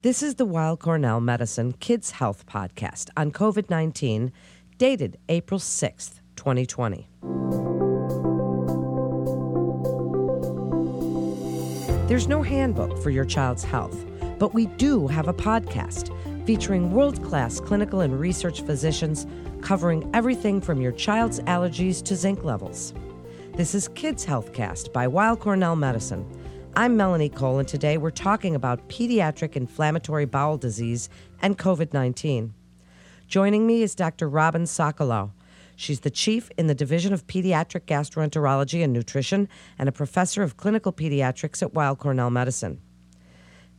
This is the Weill Cornell Medicine Kids Health Podcast on COVID 19, dated April 6th, 2020. There's no handbook for your child's health, but we do have a podcast featuring world class clinical and research physicians covering everything from your child's allergies to zinc levels. This is Kids Healthcast by Weill Cornell Medicine. I'm Melanie Cole, and today we're talking about pediatric inflammatory bowel disease and COVID 19. Joining me is Dr. Robbyn Sockolow. She's the chief in the Division of Pediatric Gastroenterology and Nutrition and a professor of clinical pediatrics at Weill Cornell Medicine.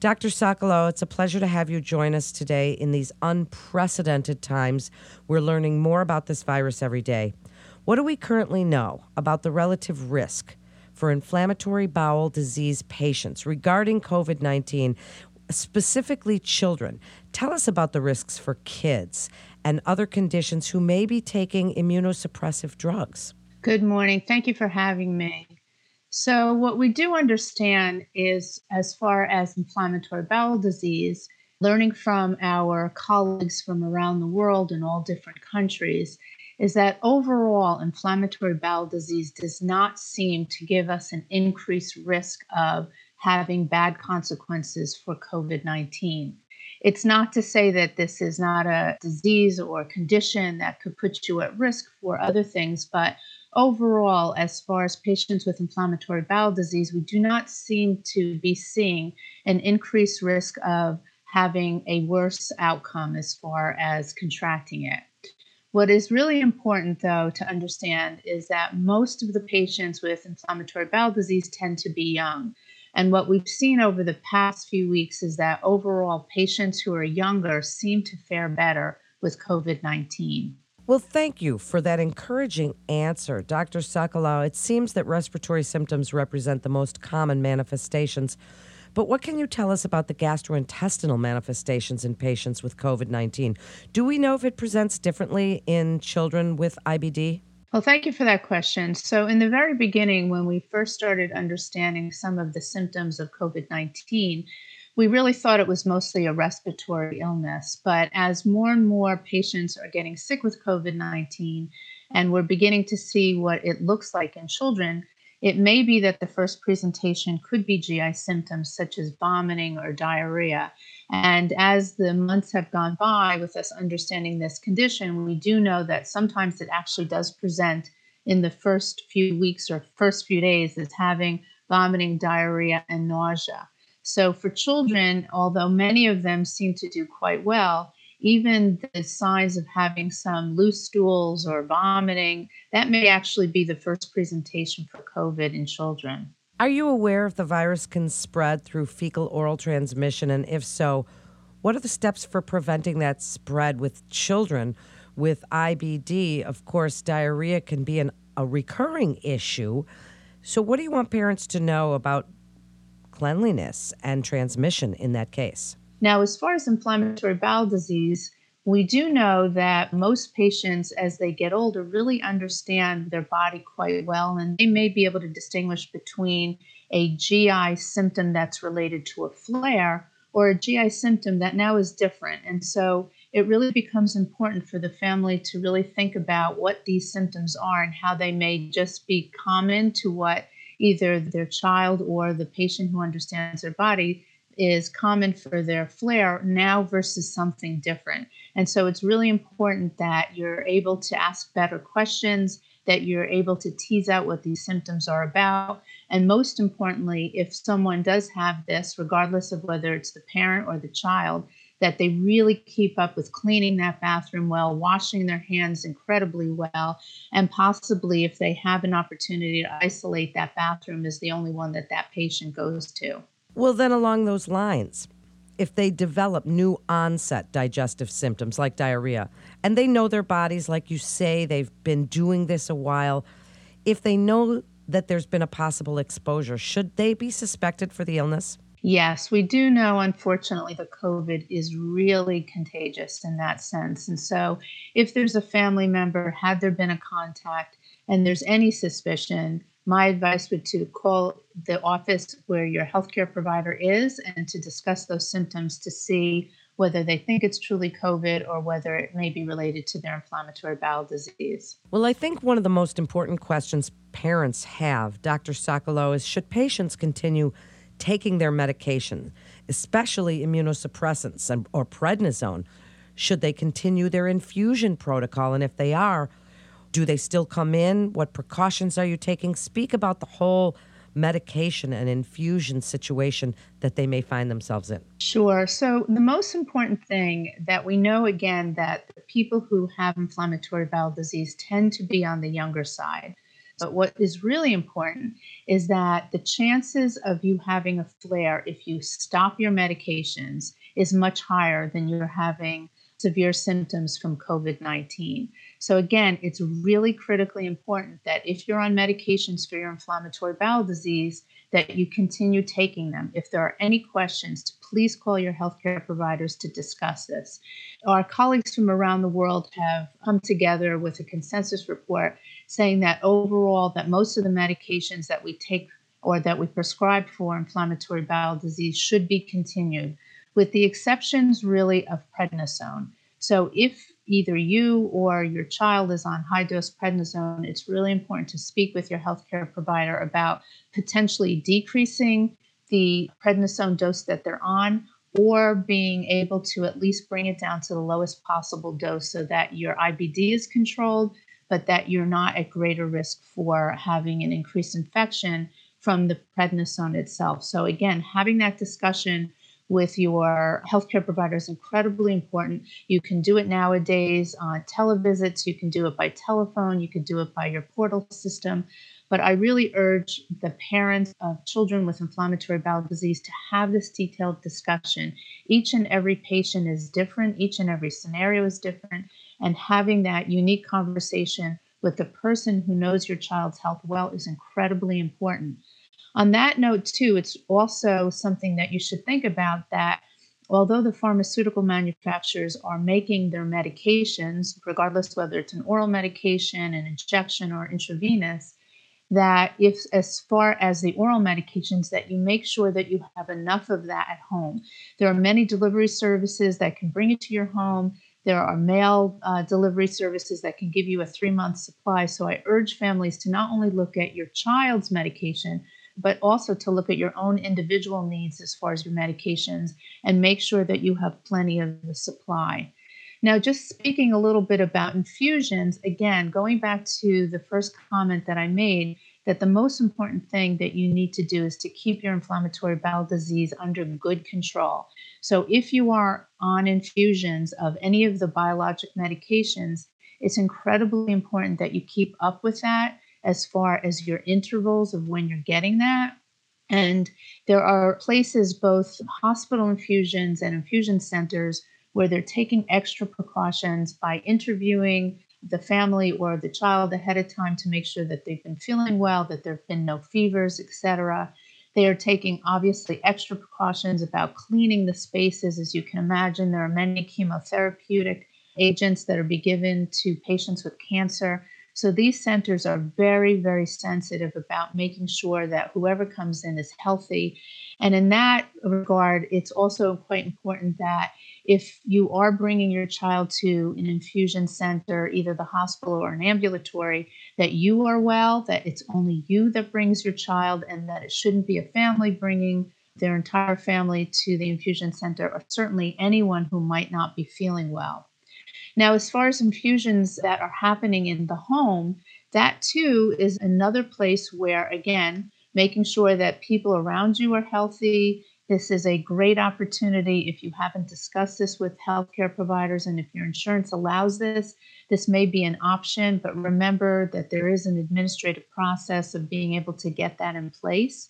Dr. Sokolow, it's a pleasure to have you join us today in these unprecedented times. We're learning more about this virus every day. What do we currently know about the relative risk for inflammatory bowel disease patients regarding COVID 19, specifically children. Tell us about the risks for kids and other conditions who may be taking immunosuppressive drugs. Good morning. Thank you for having me. So, what we do understand is as far as inflammatory bowel disease, learning from our colleagues from around the world in all different countries, is that overall inflammatory bowel disease does not seem to give us an increased risk of having bad consequences for COVID 19. It's not to say that this is not a disease or condition that could put you at risk for other things, but overall, as far as patients with inflammatory bowel disease, we do not seem to be seeing an increased risk of having a worse outcome as far as contracting it. What is really important, though, to understand is that most of the patients with inflammatory bowel disease tend to be young. And what we've seen over the past few weeks is that overall, patients who are younger seem to fare better with COVID 19. Well, thank you for that encouraging answer. Dr. Sockolow, it seems that respiratory symptoms represent the most common manifestations but what can you tell us about the gastrointestinal manifestations in patients with COVID 19? Do we know if it presents differently in children with IBD? Well, thank you for that question. So, in the very beginning, when we first started understanding some of the symptoms of COVID 19, we really thought it was mostly a respiratory illness. But as more and more patients are getting sick with COVID 19, and we're beginning to see what it looks like in children, it may be that the first presentation could be GI symptoms such as vomiting or diarrhea. And as the months have gone by with us understanding this condition, we do know that sometimes it actually does present in the first few weeks or first few days as having vomiting, diarrhea, and nausea. So for children, although many of them seem to do quite well, even the signs of having some loose stools or vomiting, that may actually be the first presentation for COVID in children. Are you aware if the virus can spread through fecal oral transmission? And if so, what are the steps for preventing that spread with children with IBD? Of course, diarrhea can be an, a recurring issue. So, what do you want parents to know about cleanliness and transmission in that case? Now, as far as inflammatory bowel disease, we do know that most patients, as they get older, really understand their body quite well, and they may be able to distinguish between a GI symptom that's related to a flare or a GI symptom that now is different. And so it really becomes important for the family to really think about what these symptoms are and how they may just be common to what either their child or the patient who understands their body is common for their flare now versus something different. And so it's really important that you're able to ask better questions, that you're able to tease out what these symptoms are about. And most importantly, if someone does have this, regardless of whether it's the parent or the child, that they really keep up with cleaning that bathroom well, washing their hands incredibly well, and possibly if they have an opportunity to isolate that bathroom is the only one that that patient goes to. Well, then, along those lines, if they develop new onset digestive symptoms like diarrhea, and they know their bodies, like you say, they've been doing this a while, if they know that there's been a possible exposure, should they be suspected for the illness? Yes, we do know, unfortunately, that COVID is really contagious in that sense. And so, if there's a family member, had there been a contact, and there's any suspicion, my advice would to call the office where your healthcare provider is and to discuss those symptoms to see whether they think it's truly COVID or whether it may be related to their inflammatory bowel disease. Well, I think one of the most important questions parents have, Dr. Sockolow, is should patients continue taking their medication, especially immunosuppressants and, or prednisone? Should they continue their infusion protocol? And if they are, do they still come in? What precautions are you taking? Speak about the whole medication and infusion situation that they may find themselves in? Sure. So, the most important thing that we know again that people who have inflammatory bowel disease tend to be on the younger side. But what is really important is that the chances of you having a flare if you stop your medications is much higher than you're having severe symptoms from COVID 19. So, again, it's really critically important that if you're on medications for your inflammatory bowel disease, that you continue taking them. If there are any questions, please call your healthcare providers to discuss this. Our colleagues from around the world have come together with a consensus report saying that overall that most of the medications that we take or that we prescribe for inflammatory bowel disease should be continued with the exceptions really of prednisone. So if either you or your child is on high dose prednisone, it's really important to speak with your healthcare provider about potentially decreasing the prednisone dose that they're on or being able to at least bring it down to the lowest possible dose so that your IBD is controlled, but that you're not at greater risk for having an increased infection from the prednisone itself. So, again, having that discussion with your healthcare provider is incredibly important. You can do it nowadays on televisits, you can do it by telephone, you can do it by your portal system. But I really urge the parents of children with inflammatory bowel disease to have this detailed discussion. Each and every patient is different, each and every scenario is different, and having that unique conversation with the person who knows your child's health well is incredibly important. On that note, too, it's also something that you should think about that although the pharmaceutical manufacturers are making their medications, regardless whether it's an oral medication, an injection, or intravenous, that if as far as the oral medications that you make sure that you have enough of that at home. There are many delivery services that can bring it to your home. There are mail uh, delivery services that can give you a three month supply. So i urge families to not only look at your child's medication but also to look at your own individual needs as far as your medications and make sure that you have plenty of the supply. Now, just speaking a little bit about infusions, again, going back to the first comment that I made, that the most important thing that you need to do is to keep your inflammatory bowel disease under good control. So, if you are on infusions of any of the biologic medications, it's incredibly important that you keep up with that as far as your intervals of when you're getting that. And there are places, both hospital infusions and infusion centers, where they're taking extra precautions by interviewing the family or the child ahead of time to make sure that they've been feeling well, that there have been no fevers, etc. They are taking obviously extra precautions about cleaning the spaces. As you can imagine, there are many chemotherapeutic agents that are be given to patients with cancer. So these centers are very, very sensitive about making sure that whoever comes in is healthy. And in that regard, it's also quite important that if you are bringing your child to an infusion center, either the hospital or an ambulatory, that you are well, that it's only you that brings your child, and that it shouldn't be a family bringing their entire family to the infusion center, or certainly anyone who might not be feeling well. Now, as far as infusions that are happening in the home, that too is another place where, again, making sure that people around you are healthy. This is a great opportunity if you haven't discussed this with healthcare providers and if your insurance allows this. This may be an option, but remember that there is an administrative process of being able to get that in place.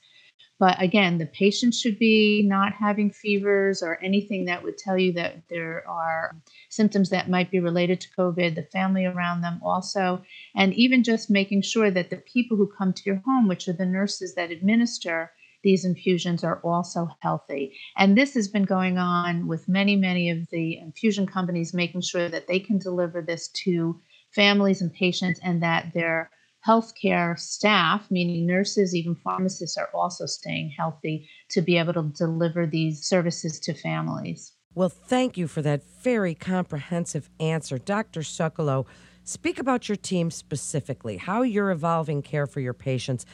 But again, the patient should be not having fevers or anything that would tell you that there are symptoms that might be related to COVID, the family around them also, and even just making sure that the people who come to your home, which are the nurses that administer these infusions, are also healthy. And this has been going on with many, many of the infusion companies, making sure that they can deliver this to families and patients and that their healthcare staff, meaning nurses, even pharmacists, are also staying healthy to be able to deliver these services to families. Well, thank you for that very comprehensive answer. Dr. Sockolow, speak about your team specifically, how you're evolving care for your patients.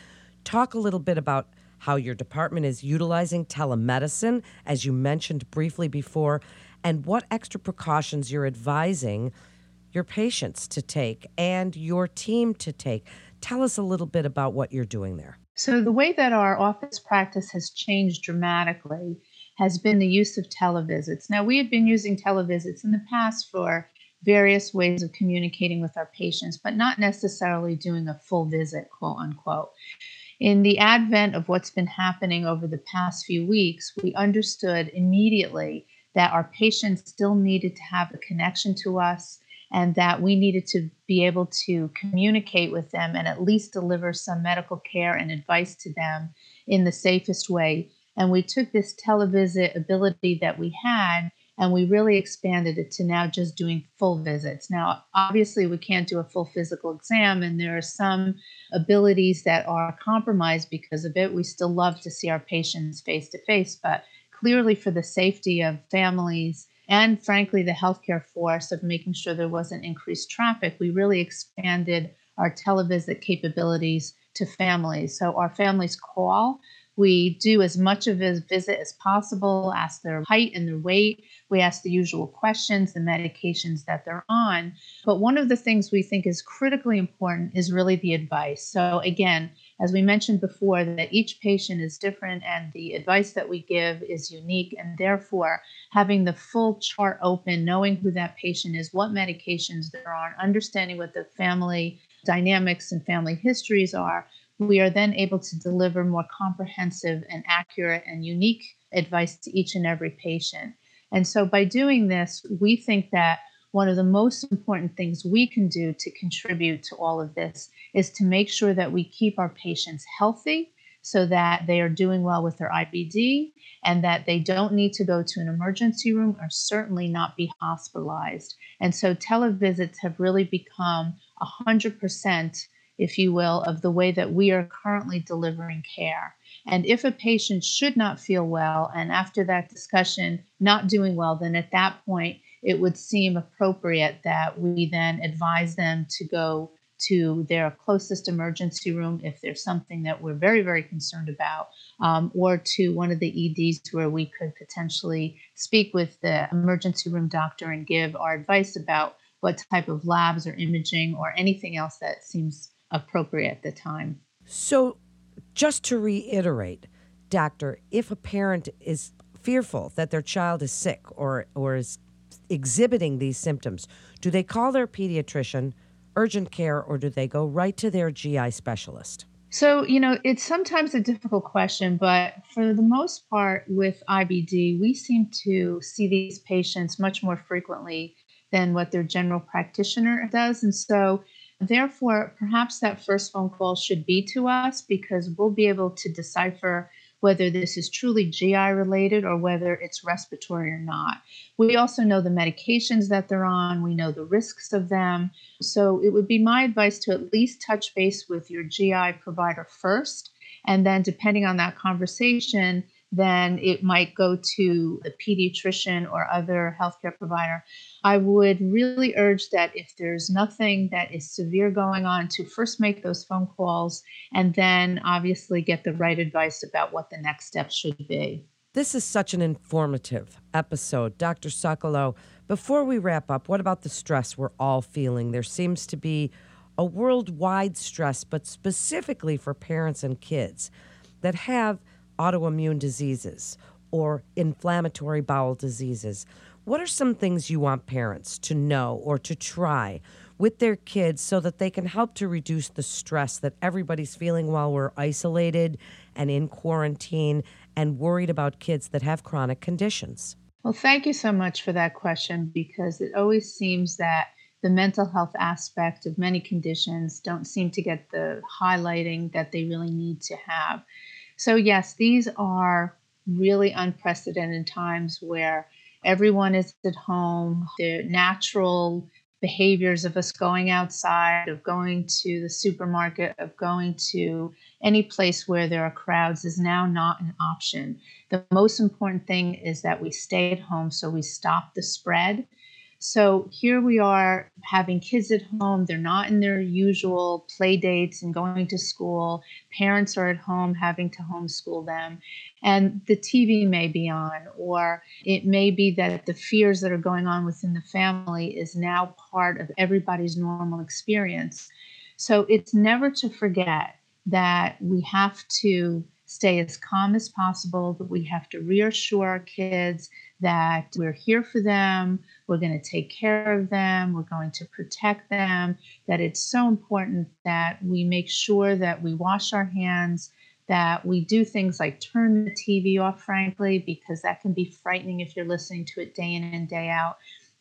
Talk a little bit about how your department is utilizing telemedicine, as you mentioned briefly before, and what extra precautions you're advising your patients to take and your team to take. Tell us a little bit about what you're doing there. So, the way that our office practice has changed dramatically has been the use of televisits. Now, we had been using televisits in the past for various ways of communicating with our patients, but not necessarily doing a full visit, quote unquote. In the advent of what's been happening over the past few weeks, we understood immediately that our patients still needed to have a connection to us and that we needed to be able to communicate with them and at least deliver some medical care and advice to them in the safest way. And we took this televisit ability that we had and we really expanded it to now just doing full visits. Now, obviously, we can't do a full physical exam, and there are some abilities that are compromised because of it. We still love to see our patients face to face, but clearly, for the safety of families and frankly the healthcare force of making sure there wasn't increased traffic, we really expanded our televisit capabilities to families. So our families call. We do as much of a visit as possible, ask their height and their weight. We ask the usual questions, the medications that they're on. But one of the things we think is critically important is really the advice. So, again, as we mentioned before, that each patient is different and the advice that we give is unique. And therefore, having the full chart open, knowing who that patient is, what medications they're on, understanding what the family dynamics and family histories are, we are then able to deliver more comprehensive and accurate and unique advice to each and every patient. And so, by doing this, we think that one of the most important things we can do to contribute to all of this is to make sure that we keep our patients healthy so that they are doing well with their IBD and that they don't need to go to an emergency room or certainly not be hospitalized. And so televisits have really become 100%, if you will, of the way that we are currently delivering care. And if a patient should not feel well and after that discussion not doing well, then at that point it would seem appropriate that we then advise them to go to their closest emergency room if there's something that we're very, very concerned about, um, or to one of the EDs where we could potentially speak with the emergency room doctor and give our advice about what type of labs or imaging or anything else that seems appropriate at the time. So, just to reiterate, doctor, if a parent is fearful that their child is sick or, or is exhibiting these symptoms, do they call their pediatrician, urgent care, or do they go right to their GI specialist? So, you know, it's sometimes a difficult question, but for the most part with IBD, we seem to see these patients much more frequently than what their general practitioner does. And so, therefore, perhaps that first phone call should be to us because we'll be able to decipher whether this is truly GI related or whether it's respiratory or not. We also know the medications that they're on, we know the risks of them. So it would be my advice to at least touch base with your GI provider first. And then, depending on that conversation, then it might go to the pediatrician or other healthcare provider. I would really urge that if there's nothing that is severe going on, to first make those phone calls and then obviously get the right advice about what the next steps should be. This is such an informative episode. Dr. Sockolow, before we wrap up, what about the stress we're all feeling? There seems to be a worldwide stress, but specifically for parents and kids that have autoimmune diseases or inflammatory bowel diseases. What are some things you want parents to know or to try with their kids so that they can help to reduce the stress that everybody's feeling while we're isolated and in quarantine and worried about kids that have chronic conditions? Well, thank you so much for that question because it always seems that the mental health aspect of many conditions don't seem to get the highlighting that they really need to have. So, yes, these are really unprecedented times where everyone is at home. The natural behaviors of us going outside, of going to the supermarket, of going to any place where there are crowds is now not an option. The most important thing is that we stay at home so we stop the spread. So here we are having kids at home. They're not in their usual play dates and going to school. Parents are at home having to homeschool them. And the TV may be on, or it may be that the fears that are going on within the family is now part of everybody's normal experience. So it's never to forget that we have to stay as calm as possible, that we have to reassure our kids that we're here for them, we're going to take care of them, we're going to protect them, that it's so important that we make sure that we wash our hands, that we do things like turn the TV off, frankly, because that can be frightening if you're listening to it day in and day out.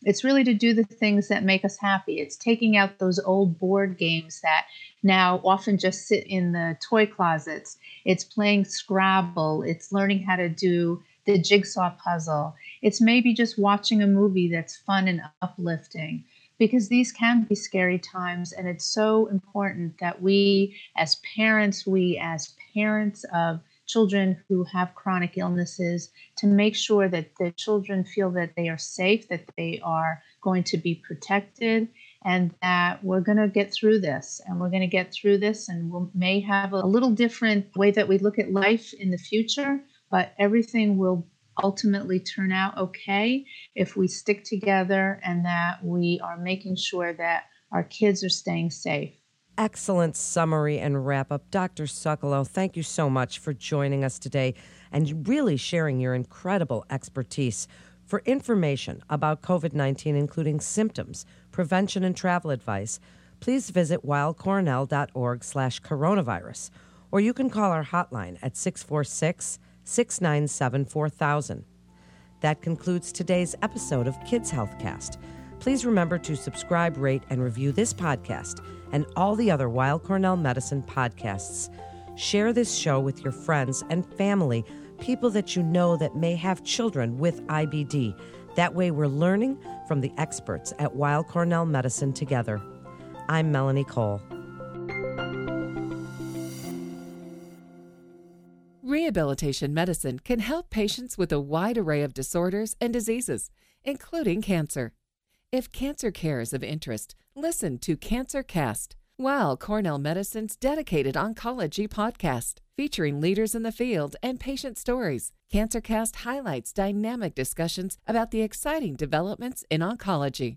It's really to do the things that make us happy. It's taking out those old board games that now often just sit in the toy closets. It's playing Scrabble. It's learning how to do the jigsaw puzzle. It's maybe just watching a movie that's fun and uplifting because these can be scary times. And it's so important that we, as parents, we, as parents of children who have chronic illnesses, to make sure that the children feel that they are safe, that they are going to be protected, and that we're going to get through this and we're going to get through this and we may have a little different way that we look at life in the future but everything will ultimately turn out okay if we stick together and that we are making sure that our kids are staying safe. Excellent summary and wrap up. Dr. Sockolow, thank you so much for joining us today and really sharing your incredible expertise. For information about COVID 19, including symptoms, prevention, and travel advice, please visit weillcornell.org slash coronavirus, or you can call our hotline at 646 697 4000. That concludes today's episode of Kids Healthcast. Please remember to subscribe, rate, and review this podcast and all the other Weill Cornell Medicine podcasts. Share this show with your friends and family, people that you know that may have children with IBD. That way, we're learning from the experts at Weill Cornell Medicine together. I'm Melanie Cole. Rehabilitation medicine can help patients with a wide array of disorders and diseases, including cancer. If cancer care is of interest, listen to Cancer Cast, Weill Cornell Medicine's dedicated oncology podcast, featuring leaders in the field and patient stories. CancerCast highlights dynamic discussions about the exciting developments in oncology.